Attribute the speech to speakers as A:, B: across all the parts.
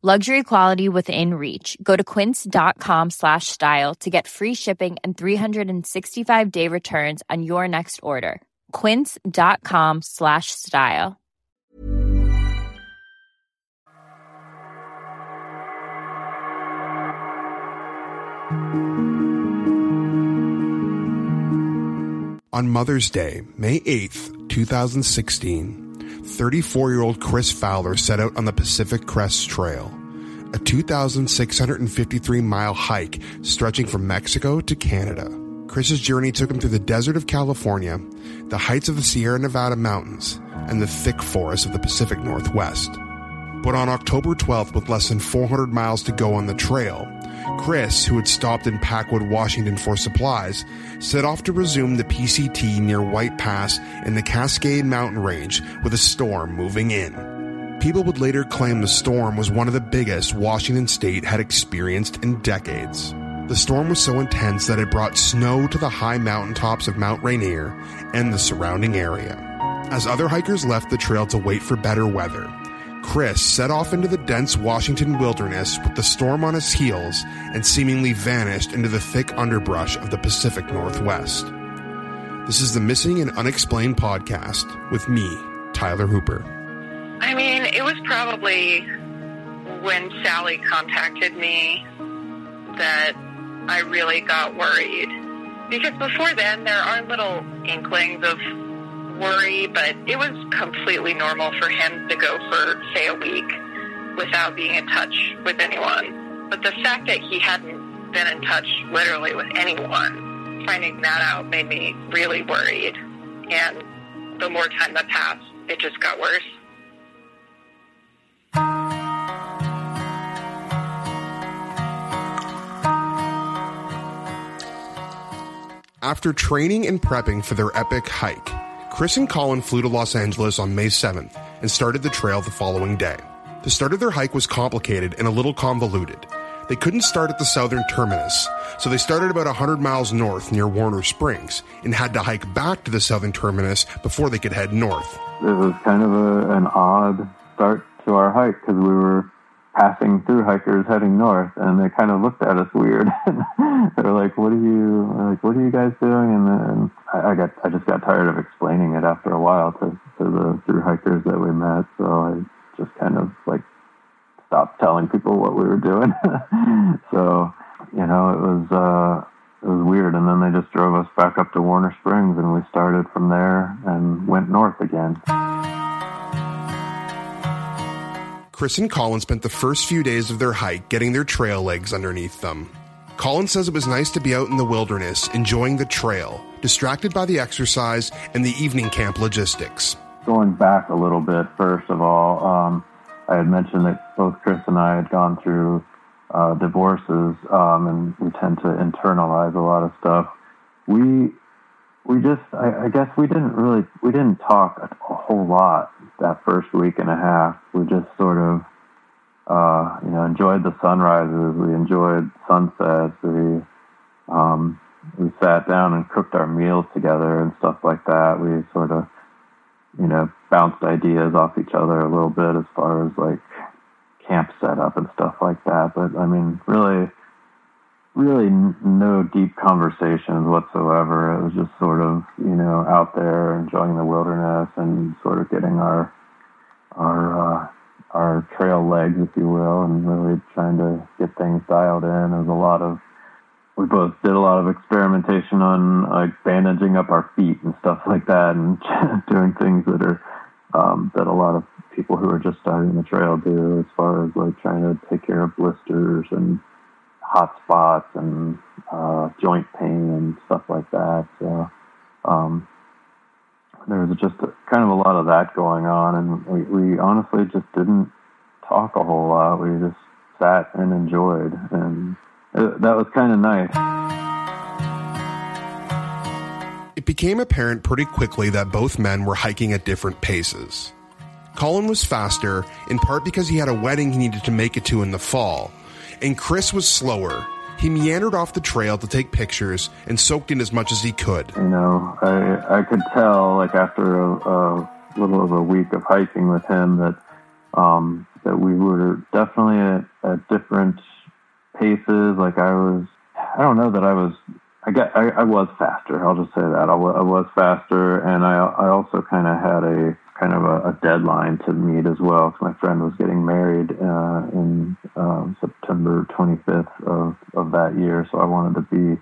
A: Luxury quality within reach. Go to quince.com slash style to get free shipping and 365 day returns on your next order. Quince.com slash style.
B: On Mother's Day, May 8th, 2016, 34 year old Kris Fowler set out on the Pacific Crest Trail, a 2,653 mile hike stretching from Mexico to Canada. Kris's journey took him through the desert of California, the heights of the Sierra Nevada mountains, and the thick forests of the Pacific Northwest. But on October 12th, with less than 400 miles to go on the trail, Kris, who had stopped in Packwood, Washington for supplies, set off to resume the PCT near White Pass in the Cascade Mountain Range with a storm moving in. People would later claim the storm was one of the biggest Washington state had experienced in decades. The storm was so intense that it brought snow to the high mountaintops of Mount Rainier and the surrounding area. As other hikers left the trail to wait for better weather, Kris set off into the dense Washington wilderness with the storm on his heels and seemingly vanished into the thick underbrush of the Pacific Northwest. This is the Missing and Unexplained podcast with me, Tyler Hooper.
C: I mean, it was probably when Sally contacted me that I really got worried. Because before then, there are little inklings of worry, but it was completely normal for him to go for, say, a week without being in touch with anyone. But the fact that he hadn't been in touch literally with anyone, finding that out made me really worried. And the more time that passed, it just got worse.
B: After training and prepping for their epic hike, Kris and Colin flew to Los Angeles on May 7th and started the trail the following day. The start of their hike was complicated and a little convoluted. They couldn't start at the southern terminus, so they started about 100 miles north near Warner Springs and had to hike back to the southern terminus before they could head north.
D: It was kind of a, an odd start to our hike because we were passing through hikers heading north, and they kind of looked at us weird. they were like, "What are you like? What are you guys doing?" And then I, I got I just got tired of explaining it after a while to to the through hikers that we met. So I just kind of like stopped telling people what we were doing. so you know, it was uh, it was weird. And then they just drove us back up to Warner Springs, and we started from there and went north again.
B: Kris and Colin spent the first few days of their hike getting their trail legs underneath them. Colin says it was nice to be out in the wilderness, enjoying the trail, distracted by the exercise and the evening camp logistics.
D: Going back a little bit, first of all, um, I had mentioned that both Kris and I had gone through uh, divorces, um, and we tend to internalize a lot of stuff. We we just, I, I guess we didn't really, we didn't talk a, a whole lot that first week and a half. We just sort of, uh, you know, enjoyed the sunrises. We enjoyed sunsets. We um, we sat down and cooked our meals together and stuff like that. We sort of, you know, bounced ideas off each other a little bit as far as like camp setup and stuff like that. But I mean, really, really no deep conversations whatsoever. It was just sort of, you know, out there enjoying the wilderness and sort of getting our our uh, our trail legs, if you will, and really trying to get things dialed in. There was a lot of we both did a lot of experimentation on like bandaging up our feet and stuff like that, and doing things that are um, that a lot of people who are just starting the trail do, as far as like trying to take care of blisters and hot spots and uh, joint pain and stuff like that. So um, there was just a, kind of a lot of that going on, and we, we honestly just didn't talk a whole lot. We just sat and enjoyed, and it, that was kind of nice.
B: It became apparent pretty quickly that both men were hiking at different paces. Colin was faster, in part because he had a wedding he needed to make it to in the fall, and Kris was slower. He meandered off the trail to take pictures and soaked in as much as he could.
D: You know, I I could tell like after a, a little over a week of hiking with him that um, that we were definitely at, at different paces. Like I was, I don't know that I was. I got, I, I was faster. I'll just say that I, w- I was faster, and I I also kind of had a kind of a, a deadline to meet as well. My friend was getting married uh, in um, September 25th of of that year, so I wanted to be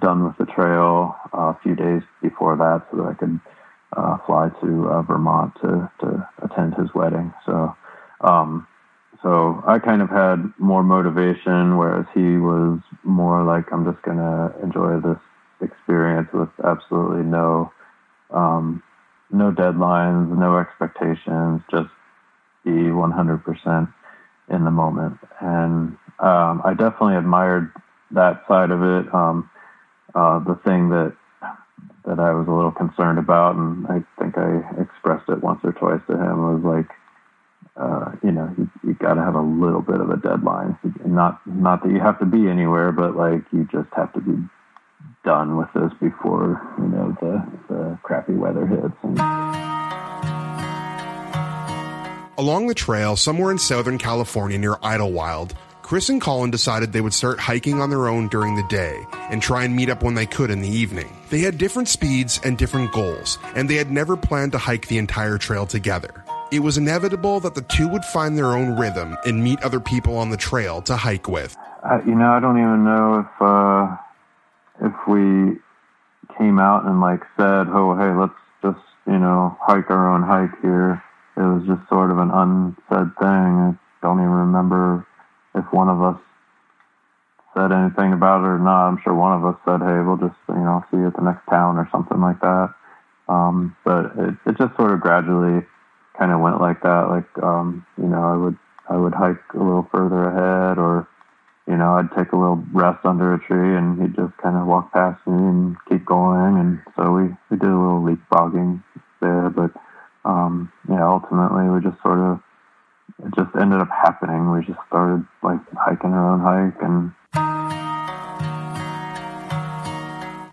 D: done with the trail uh, a few days before that, so that I could uh, fly to uh, Vermont to to attend his wedding. So. Um, so I kind of had more motivation, whereas he was more like, I'm just going to enjoy this experience with absolutely no, um, no deadlines, no expectations, just be 100% in the moment. And um, I definitely admired that side of it. Um, uh, the thing that that I was a little concerned about, and I think I expressed it once or twice to him, was like uh, you know, you, you got to have a little bit of a deadline. Not not that you have to be anywhere, but like you just have to be done with this before you know the the crappy weather hits. And...
B: Along the trail, somewhere in Southern California near Idyllwild, Kris and Colin decided they would start hiking on their own during the day and try and meet up when they could in the evening. They had different speeds and different goals, and they had never planned to hike the entire trail together. It was inevitable that the two would find their own rhythm and meet other people on the trail to hike with.
D: Uh, you know, I don't even know if uh, if we came out and like said, "Oh, hey, let's just you know hike our own hike here." It was just sort of an unsaid thing. I don't even remember if one of us said anything about it or not. I'm sure one of us said, "Hey, we'll just you know see you at the next town" or something like that. Um, but it, it just sort of gradually kind of went like that. Like, um, you know, I would I would hike a little further ahead, or you know, I'd take a little rest under a tree, and he'd just kind of walk past me and keep going. And so we we did a little leapfrogging there, but um, yeah, ultimately we just sort of it just ended up happening. We just started like hiking our own hike and.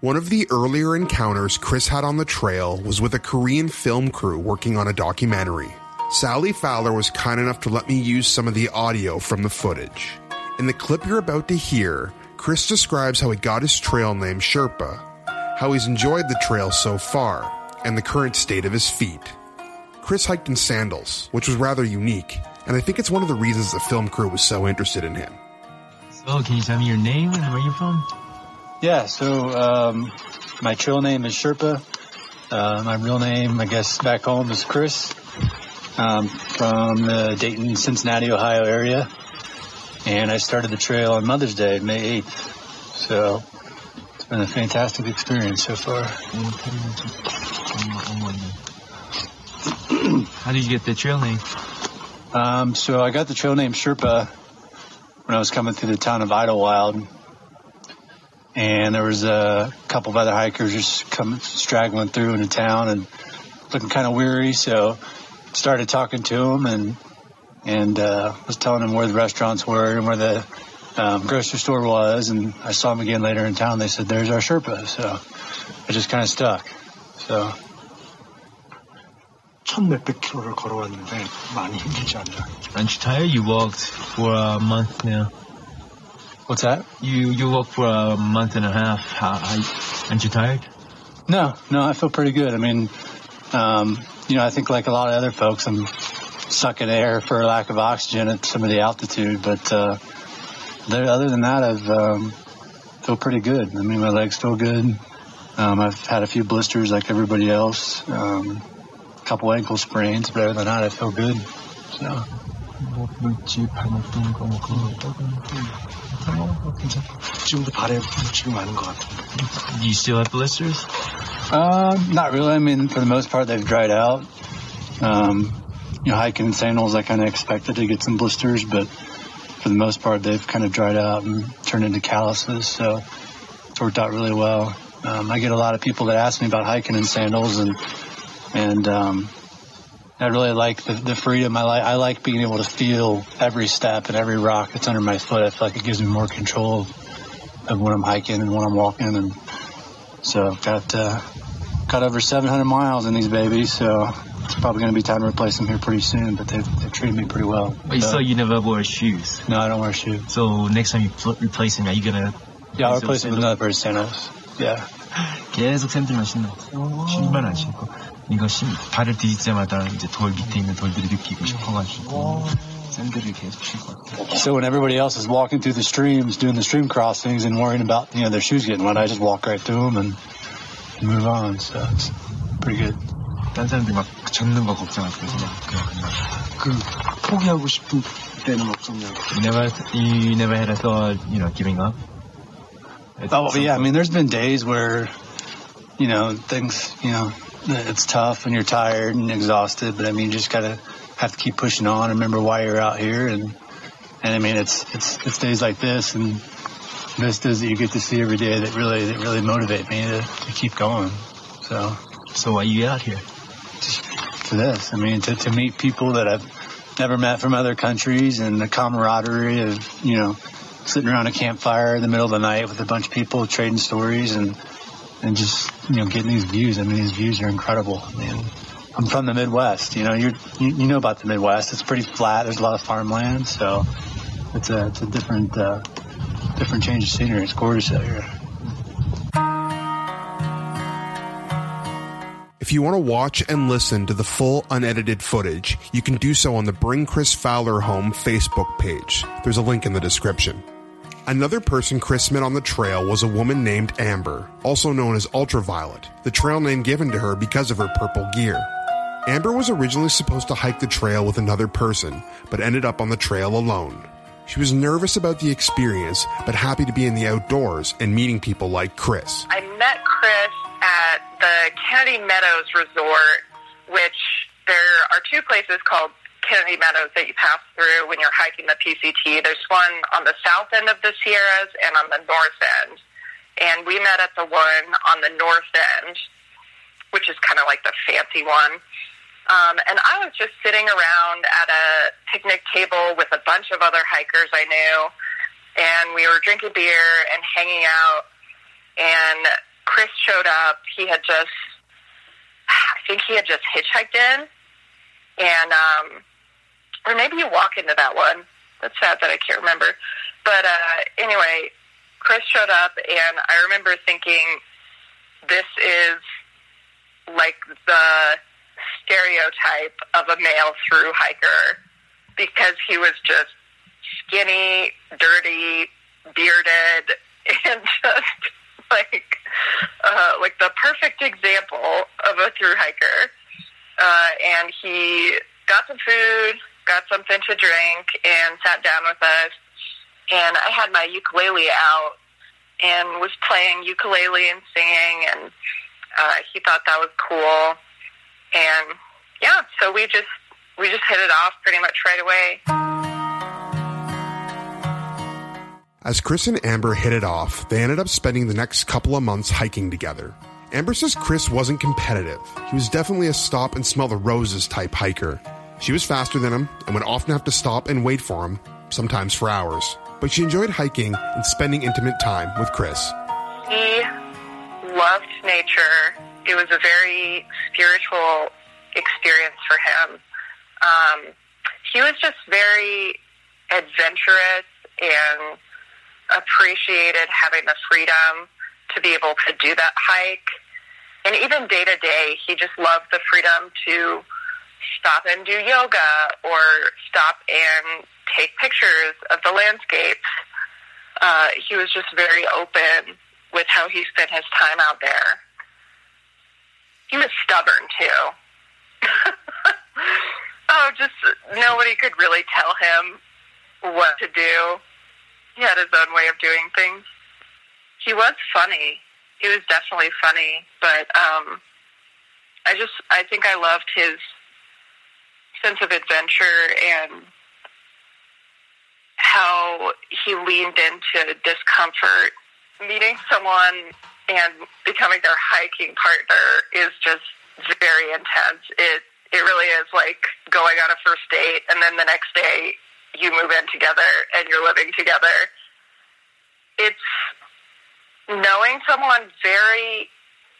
B: One of the earlier encounters Kris had on the trail was with a Korean film crew working on a documentary. Sally Fowler was kind enough to let me use some of the audio from the footage. In the clip you're about to hear, Kris describes how he got his trail name Sherpa, how he's enjoyed the trail so far, and the current state of his feet. Kris hiked in sandals, which was rather unique, and I think it's one of the reasons the film crew was so interested in him.
E: So, can you tell me your name and where you're from?
F: Yeah, so um, my trail name is Sherpa. Uh, my real name, I guess, back home is Kris. I'm from the Dayton, Cincinnati, Ohio area. And I started the trail on Mother's Day, May 8th. So it's been a fantastic experience so far.
E: How did you get the trail name?
F: Um, so I got the trail name Sherpa when I was coming through the town of Idyllwild and there was a couple of other hikers just coming straggling through into town and looking kind of weary. So started talking to them and and uh, was telling them where the restaurants were and where the um, grocery store was, and I saw them again later in town. They said, "There's our Sherpa," so I just kind of stuck. So
G: 천 몇백 킬로를 걸어왔는데 많이 힘들지 않냐?
E: Aren't you tired? You walked for a month now.
F: what's that?
E: You you walked for a month and a half. How, how, aren't you tired?
F: No, no, I feel pretty good. I mean, um, you know, I think like a lot of other folks, I'm sucking air for lack of oxygen at some of the altitude. But uh, other than that, I've um, feel pretty good. I mean, my legs feel good. Um, I've had a few blisters like everybody else. Um, a couple ankle sprains, but other than that, I feel good. So.
E: You still have blisters?
F: Uh, not really. I mean, for the most part, they've dried out. Um, you know, hiking in sandals, I kind of expected to get some blisters, but for the most part, they've kind of dried out and turned into calluses. So it's worked out really well. Um, I get a lot of people that ask me about hiking in sandals, and and um, I really like the, the freedom. I like I like being able to feel every step and every rock that's under my foot. I feel like it gives me more control of, when I'm hiking and when I'm walking, and so I've got uh, got over 700 miles in these babies. So it's probably going to be time to replace them here pretty soon. But they've, they've treated me pretty well.
E: But you
F: So-
E: said you never wore shoes.
F: no, I don't wear shoes.
E: So next time you pl- replace them, are you gonna
F: Yeah, I'll
E: So
F: replace them with
E: sandal-
F: another pair of sandals. Yeah.
E: 계속 샌들만 신어. 신발 안 신고. 이거 신, 발을 디딜 때마다 이제 돌 밑에 있는 돌들을 느끼고 싶어가지고 샌들을 계속 신고 왔대.
F: So when everybody else is walking through the streams, doing the stream crossings, and worrying about you know their shoes getting wet, I just walk right through them and move on. So it's pretty good.
E: 딴 사람들 막 젖는 거 걱정하고 그래서 그냥 그냥
G: 그 포기하고 싶은 때는 없었냐고.
E: You never, you never had a thought, you know, giving up?
F: Oh yeah, I mean, there's been days where, you know, things, you know, it's tough and you're tired and exhausted, but I mean, you just gotta have to keep pushing on. and Remember why you're out here, and and I mean, it's it's it's days like this and vistas that you get to see every day that really that really motivate me to, to keep going. So
E: So why you out here?
F: To this, I mean, to to meet people that I've never met from other countries and the camaraderie of you know sitting around a campfire in the middle of the night with a bunch of people trading stories and and just you know getting these views. I mean, these views are incredible. I'm from the Midwest. You know, you, you know about the Midwest. It's pretty flat. There's a lot of farmland, so it's a it's a different uh, different change of scenery. It's gorgeous out here.
B: If you want to watch and listen to the full unedited footage, you can do so on the Bring Kris Fowler Home Facebook page. There's a link in the description. Another person Kris met on the trail was a woman named Amber, also known as Ultraviolet, the trail name given to her because of her purple gear. Amber was originally supposed to hike the trail with another person, but ended up on the trail alone. She was nervous about the experience, but happy to be in the outdoors and meeting people like Kris.
C: I met Kris the Kennedy Meadows Resort, which there are two places called Kennedy Meadows that you pass through when you're hiking the PCT. There's one on the south end of the Sierras and on the north end. And we met at the one on the north end, which is kind of like the fancy one. Um, and I was just sitting around at a picnic table with a bunch of other hikers I knew, and we were drinking beer and hanging out. And showed up. He had just, I think he had just hitchhiked in, and um, or maybe you walk into that one. That's sad that I can't remember. But uh, anyway, Kris showed up, and I remember thinking, this is like the stereotype of a male through hiker because he was just skinny, dirty, bearded, and just like uh, like the perfect example of a through hiker. Uh, and he got some food, got something to drink, and sat down with us. And I had my ukulele out and was playing ukulele and singing, and uh, he thought that was cool. And yeah, so we just we just hit it off pretty much right away.
B: As Kris and Amber hit it off, they ended up spending the next couple of months hiking together. Amber says Kris wasn't competitive. He was definitely a stop and smell the roses type hiker. She was faster than him and would often have to stop and wait for him, sometimes for hours. but she enjoyed hiking and spending intimate time with Kris.
C: He loved nature. It was a very spiritual experience for him. Um, he was just very adventurous and appreciated having the freedom to be able to do that hike. And even day to day, he just loved the freedom to stop and do yoga or stop and take pictures of the landscapes. Uh, he was just very open with how he spent his time out there. He was stubborn too. oh, just nobody could really tell him what to do. He had his own way of doing things. He was funny. He was definitely funny, but um, I just I think I loved his sense of adventure and how he leaned into discomfort. Meeting someone and becoming their hiking partner is just very intense. It it really is like going on a first date and then the next day you move in together and you're living together. It's knowing someone very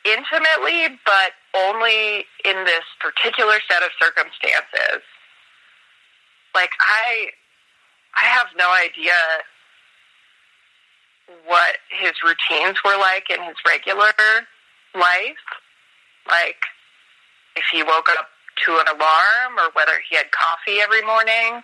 C: intimately, but only in this particular set of circumstances. Like I, I have no idea what his routines were like in his regular life. Like if he woke up to an alarm or whether he had coffee every morning.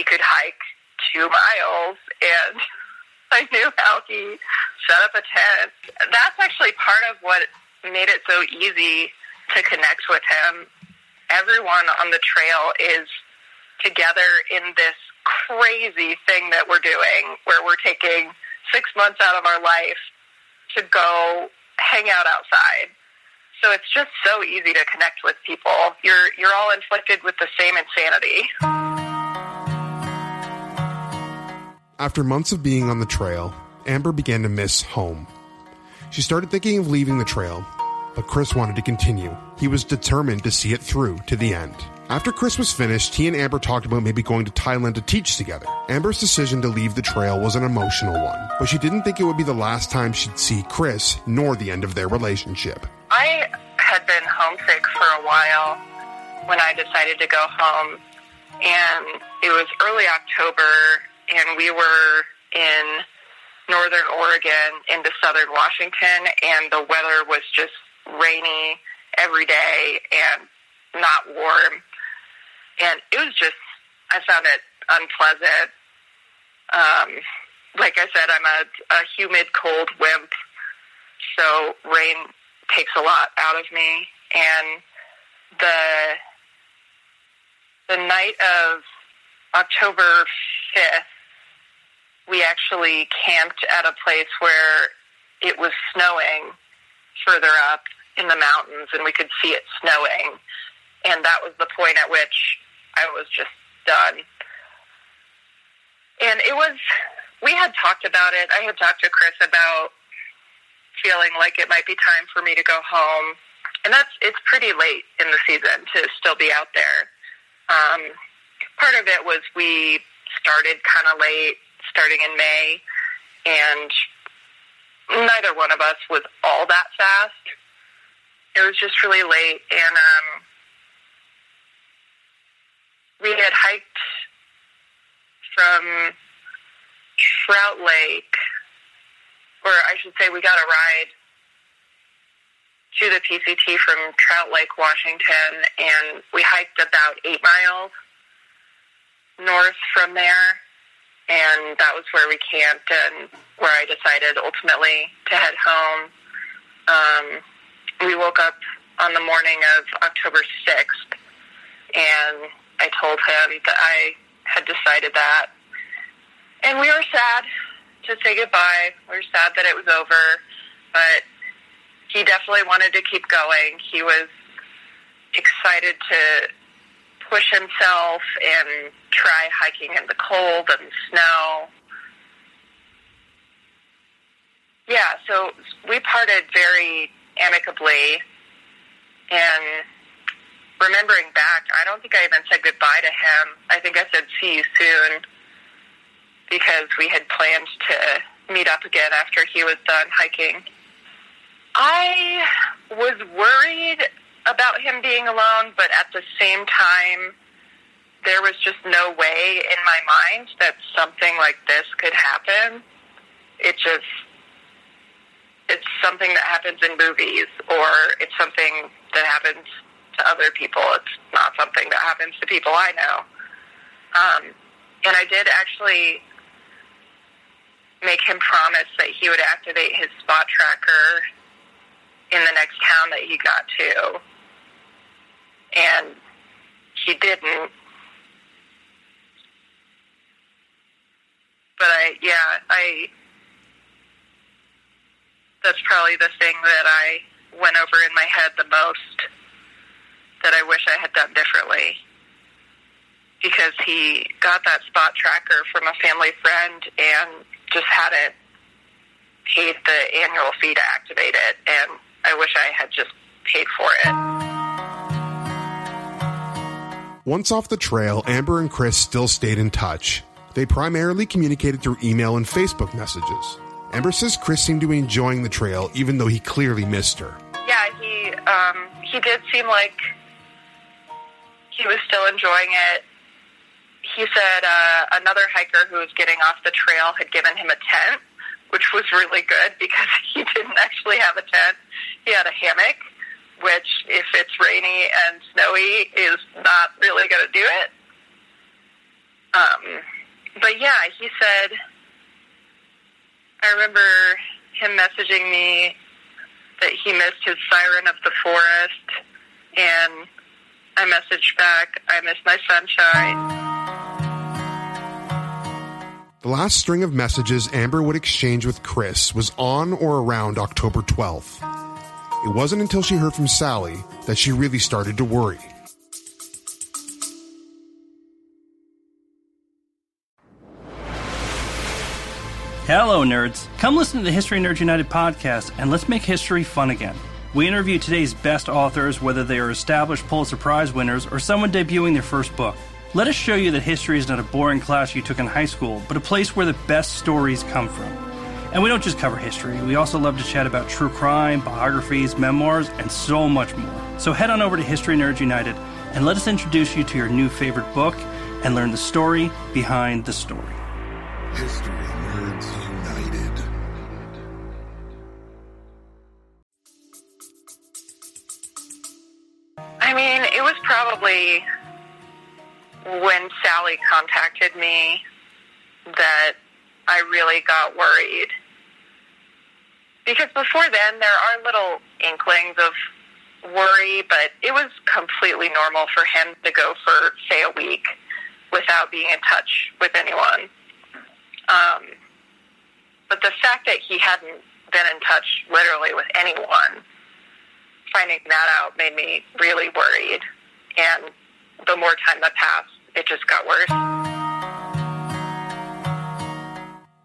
C: he could hike two miles and I knew how he set up a tent. That's actually part of what made it so easy to connect with him. Everyone on the trail is together in this crazy thing that we're doing where we're taking six months out of our life to go hang out outside. So it's just so easy to connect with people. You're you're all inflicted with the same insanity.
B: After months of being on the trail, Amber began to miss home. She started thinking of leaving the trail, but Kris wanted to continue. He was determined to see it through to the end. After Kris was finished, he and Amber talked about maybe going to Thailand to teach together. Amber's decision to leave the trail was an emotional one, but she didn't think it would be the last time she'd see Kris, nor the end of their relationship.
C: I had been homesick for a while when I decided to go home, and it was early October, and we were in northern Oregon into southern Washington, and the weather was just rainy every day and not warm. And it was just, I found it unpleasant. Um, like I said, I'm a, a humid, cold wimp, so rain takes a lot out of me. And the the night of October fifth, we actually camped at a place where it was snowing further up in the mountains, and we could see it snowing. And that was the point at which I was just done. And it was, we had talked about it. I had talked to Kris about feeling like it might be time for me to go home. And that's, it's pretty late in the season to still be out there. Um, part of it was we started kind of late, starting in May, and neither one of us was all that fast. it was just really late, and um, we had hiked from Trout Lake, or I should say, we got a ride to the PCT from Trout Lake, Washington, and we hiked about eight miles north from there, and that was where we camped and where I decided ultimately to head home. Um, we woke up on the morning of October 6th, and I told him that I had decided that. And we were sad to say goodbye. We were sad that it was over, but he definitely wanted to keep going. He was excited to push himself and try hiking in the cold and snow. Yeah, so we parted very amicably. And remembering back, I don't think I even said goodbye to him. I think I said see you soon because we had planned to meet up again after he was done hiking. I was worried about him being alone, but at the same time, there was just no way in my mind that something like this could happen. It just, it's something that happens in movies, or it's something that happens to other people. It's not something that happens to people I know. Um, and I did actually make him promise that he would activate his spot tracker in the next town that he got to. And he didn't. But I, yeah, I, that's probably the thing that I went over in my head the most that I wish I had done differently. Because he got that spot tracker from a family friend and just hadn't paid the annual fee to activate it. And I wish I had just paid for it.
B: Once off the trail, Amber and Kris still stayed in touch. They primarily communicated through email and Facebook messages. Amber says Kris seemed to be enjoying the trail, even though he clearly missed her.
C: Yeah, he um, he did seem like he was still enjoying it. He said uh, another hiker who was getting off the trail had given him a tent, which was really good because he didn't actually have a tent. He had a hammock, which, if it's rainy and snowy, is not really going to do it. Um, but yeah, he said, I remember him messaging me that he missed his siren of the forest, and I messaged back, I miss my sunshine.
B: The last string of messages Amber would exchange with Kris was on or around October 12th. It wasn't until she heard from Sally that she really started to worry.
H: Hello, nerds. Come listen to the History Nerds United podcast and let's make history fun again. We interview today's best authors, whether they are established Pulitzer Prize winners or someone debuting their first book. Let us show you that history is not a boring class you took in high school, but a place where the best stories come from. And we don't just cover history, we also love to chat about true crime, biographies, memoirs, and so much more. So head on over to History Nerds United and let us introduce you to your new favorite book and learn the story behind the story.
I: History
C: when Sally contacted me that I really got worried. Because before then, there are little inklings of worry, but it was completely normal for him to go for, say, a week without being in touch with anyone. Um, but the fact that he hadn't been in touch literally with anyone, finding that out made me really worried. And the more time that passed, it just got worse.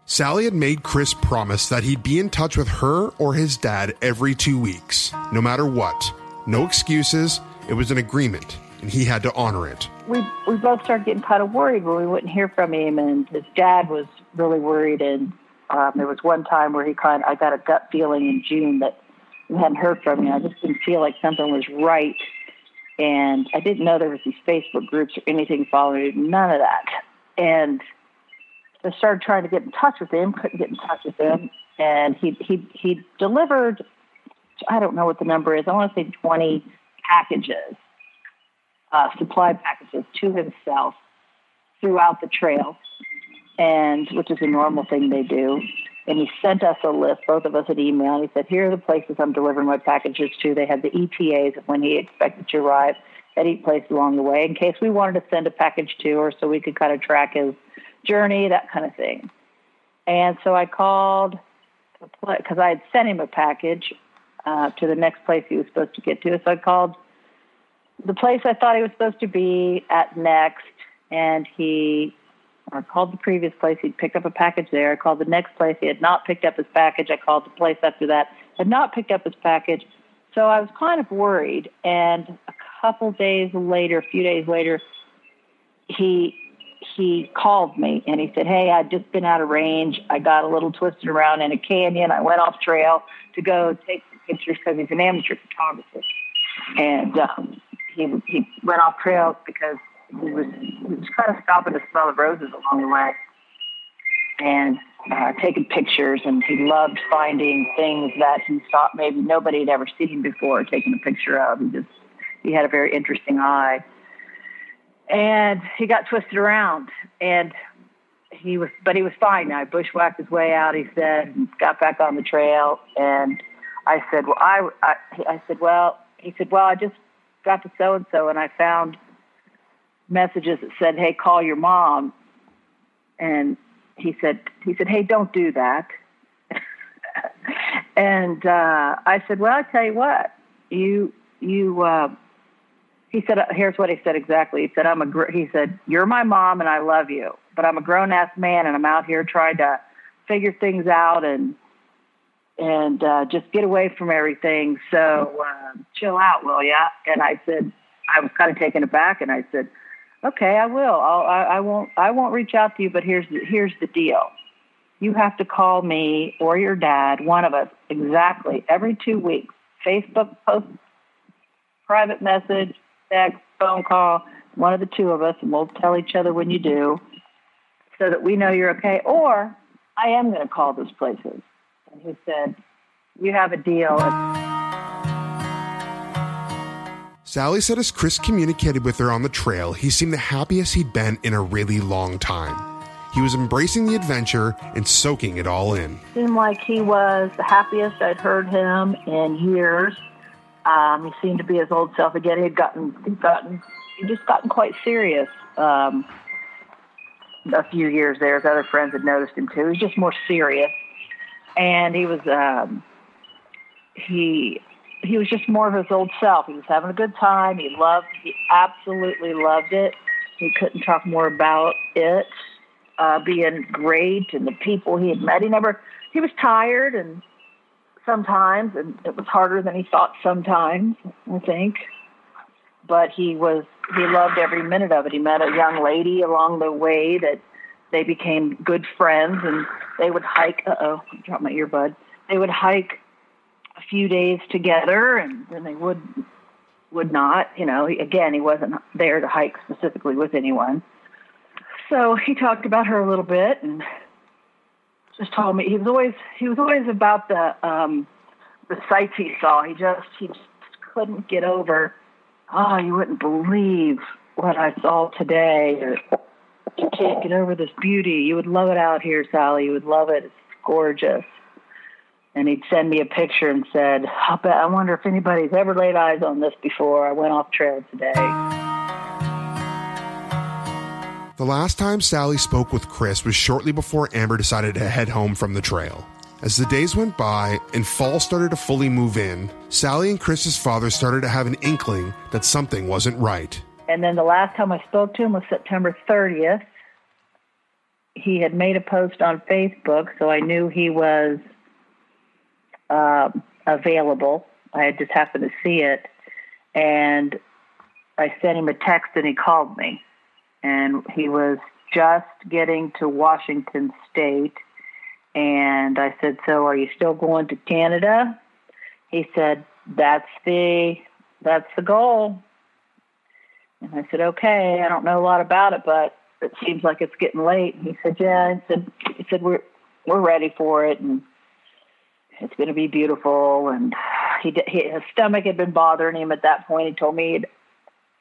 B: Sally had made Kris promise that he'd be in touch with her or his dad every two weeks, no matter what. No excuses. It was an agreement, and he had to honor it.
J: We we both started getting kind of worried when we wouldn't hear from him, and his dad was really worried. And um, there was one time where he kind of, I got a gut feeling in June that We hadn't heard from him. I just didn't feel like something was right. And I didn't know there was these Facebook groups or anything following none of that. And I started trying to get in touch with him, couldn't get in touch with him. And he he he delivered I don't know what the number is. I want to say 20 packages, uh, supply packages to himself throughout the trail, and which is a normal thing they do. And he sent us a list, both of us an email. He said, Here are the places I'm delivering my packages to. They had the ETAs of when he expected to arrive at each place along the way in case we wanted to send a package to or so we could kind of track his journey, that kind of thing. And so I called because I had sent him a package uh, to the next place he was supposed to get to. So I called the place I thought he was supposed to be at next, and he or called the previous place. He'd picked up a package there. I called the next place. He had not picked up his package. I called the place after that. Had not picked up his package. So I was kind of worried. And a couple days later, a few days later, he he called me and he said, "Hey, I'd just been out of range. I got a little twisted around in a canyon. I went off trail to go take some pictures because he's an amateur photographer, and um, he he went off trail because he was he was kind of stopping to smell the roses along the way, and uh, taking pictures. And he loved finding things that he thought maybe nobody had ever seen before, taking a picture of. He just he had a very interesting eye, and he got twisted around and he was, but he was fine now. Bushwhacked his way out. He said, got back on the trail, and I said, well, I, I, I said, well, he said, well, I just got to so and so, and I found messages that said, hey, call your mom, and he said, he said, hey, don't do that. and uh, I said, well, I tell you what, you, you. Uh, he said, here's what he said exactly. He said, I'm a, gr-, he said, you're my mom and I love you, but I'm a grown ass man and I'm out here trying to figure things out and and uh, just get away from everything. So uh, chill out, will ya? And I said, I was kind of taken aback, and I said, okay, I will. I'll, I, I won't. I won't reach out to you, but here's the, here's the deal. You have to call me or your dad, one of us, exactly every two weeks. Facebook post, private message, text, phone call, one of the two of us, and we'll tell each other when you do, so that we know you're okay. Or I am going to call those places and he said, You have a deal.
B: Sally said as Kris communicated with her on the trail, he seemed the happiest he'd been in a really long time. He was embracing the adventure and soaking it all in.
J: Seemed like he was the happiest I'd heard him in years. Um, he seemed to be his old self again. He had gotten, he'd gotten, he just gotten quite serious. Um, a few years there, his other friends had noticed him too. He was just more serious and he was um, he he was just more of his old self. He was having a good time. He loved he absolutely loved it. He couldn't talk more about it uh, being great and the people he had met. He never he was tired and sometimes and it was harder than he thought sometimes. I think, but he was he loved every minute of it. He met a young lady along the way that they became good friends and they would hike uh oh dropped my earbud they would hike a few days together and then they would would not you know again he wasn't there to hike specifically with anyone so he talked about her a little bit and just told me he was always he was always about the um the sights he saw he just he just couldn't get over oh you wouldn't believe what i saw today you can't get over this beauty. You would love it out here, Sally. You would love it. It's gorgeous. And he'd send me a picture and said, I, bet, I wonder if anybody's ever laid eyes on this before. I went off trail today.
B: The last time Sally spoke with Kris was shortly before Amber decided to head home from the trail. As the days went by and fall started to fully move in, Sally and Kris's father started to have an inkling that something wasn't right.
J: And then the last time I spoke to him was September 30th. He had made a post on Facebook, so I knew he was available. I just happened to see it. And I sent him a text and he called me. And he was just getting to Washington State. And I said, So are you still going to Canada? he said, "That's the that's the goal." And I said, "Okay, I don't know a lot about it, but it seems like it's getting late." And he said, "Yeah." He said, "He said we're we're ready for it, and it's going to be beautiful." And he, he his stomach had been bothering him at that point. He told me he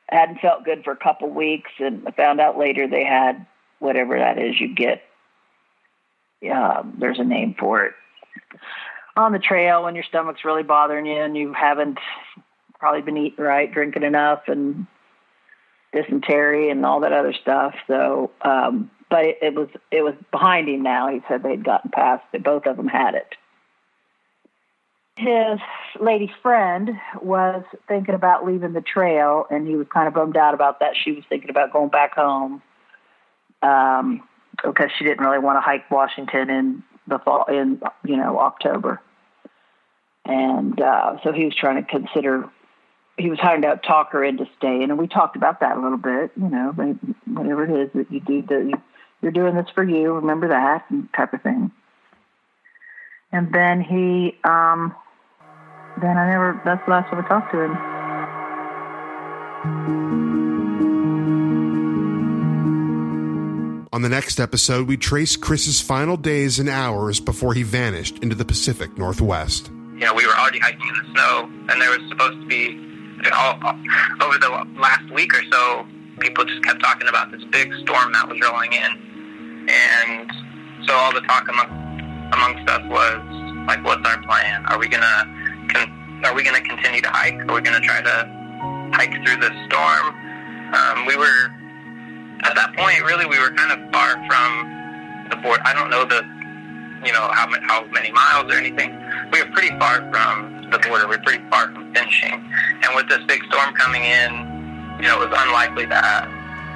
J: hadn't felt good for a couple weeks, and I found out later they had whatever that is you get. Yeah, there's a name for it on the trail when your stomach's really bothering you and you haven't probably been eating right, drinking enough, and dysentery and all that other stuff. So, um, but it, it was it was behind him now. He said they'd gotten past it. Both of them had it. His lady friend was thinking about leaving the trail, and he was kind of bummed out about that. She was thinking about going back home um, because she didn't really want to hike Washington in the fall in you know October, and uh, so he was trying to consider. He was trying to talk her into staying, and we talked about that a little bit. You know, whatever it is that you do, that you, you're doing this for you. Remember that type of thing. And then he, um, then I never. That's the last time I talked to him.
B: On the next episode, we trace Kris's final days and hours before he vanished into the Pacific Northwest.
K: You know, we were already hiking in the snow, and there was supposed to be, all, over the last week or so, people just kept talking about this big storm that was rolling in. And so all the talk among, amongst us was, like, what's our plan? Are we going to con- are we going to continue to hike? Are we going to try to hike through this storm? Um, we were at that point, really, we were kind of far from the board. I don't know the, you know, how how many miles or anything. We were pretty far from the border. We were pretty far from finishing. And with this big storm coming in, you know, it was unlikely that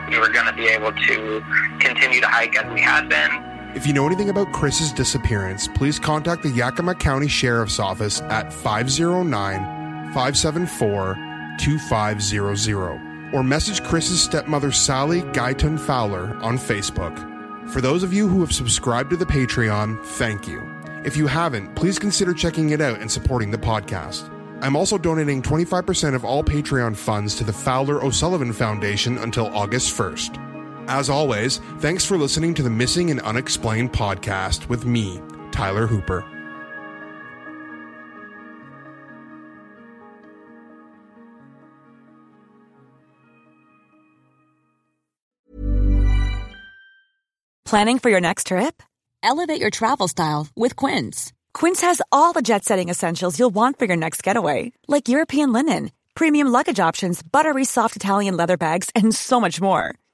K: we were going to be able to continue to hike as we had been.
B: If you know anything about Kris's disappearance, please contact the Yakima County Sheriff's Office at 509 574 2500 or message Kris's stepmother Sally Guyton Fowler on Facebook. For those of you who have subscribed to the Patreon, thank you. If you haven't, please consider checking it out and supporting the podcast. I'm also donating 25% of all Patreon funds to the Fowler O'Sullivan Foundation until August 1st. As always, thanks for listening to the Missing and Unexplained podcast with me, Tyler Hooper.
L: Planning for your next trip? Elevate your travel style with Quince. Quince has all the jet setting essentials you'll want for your next getaway, like European linen, premium luggage options, buttery soft Italian leather bags, and so much more.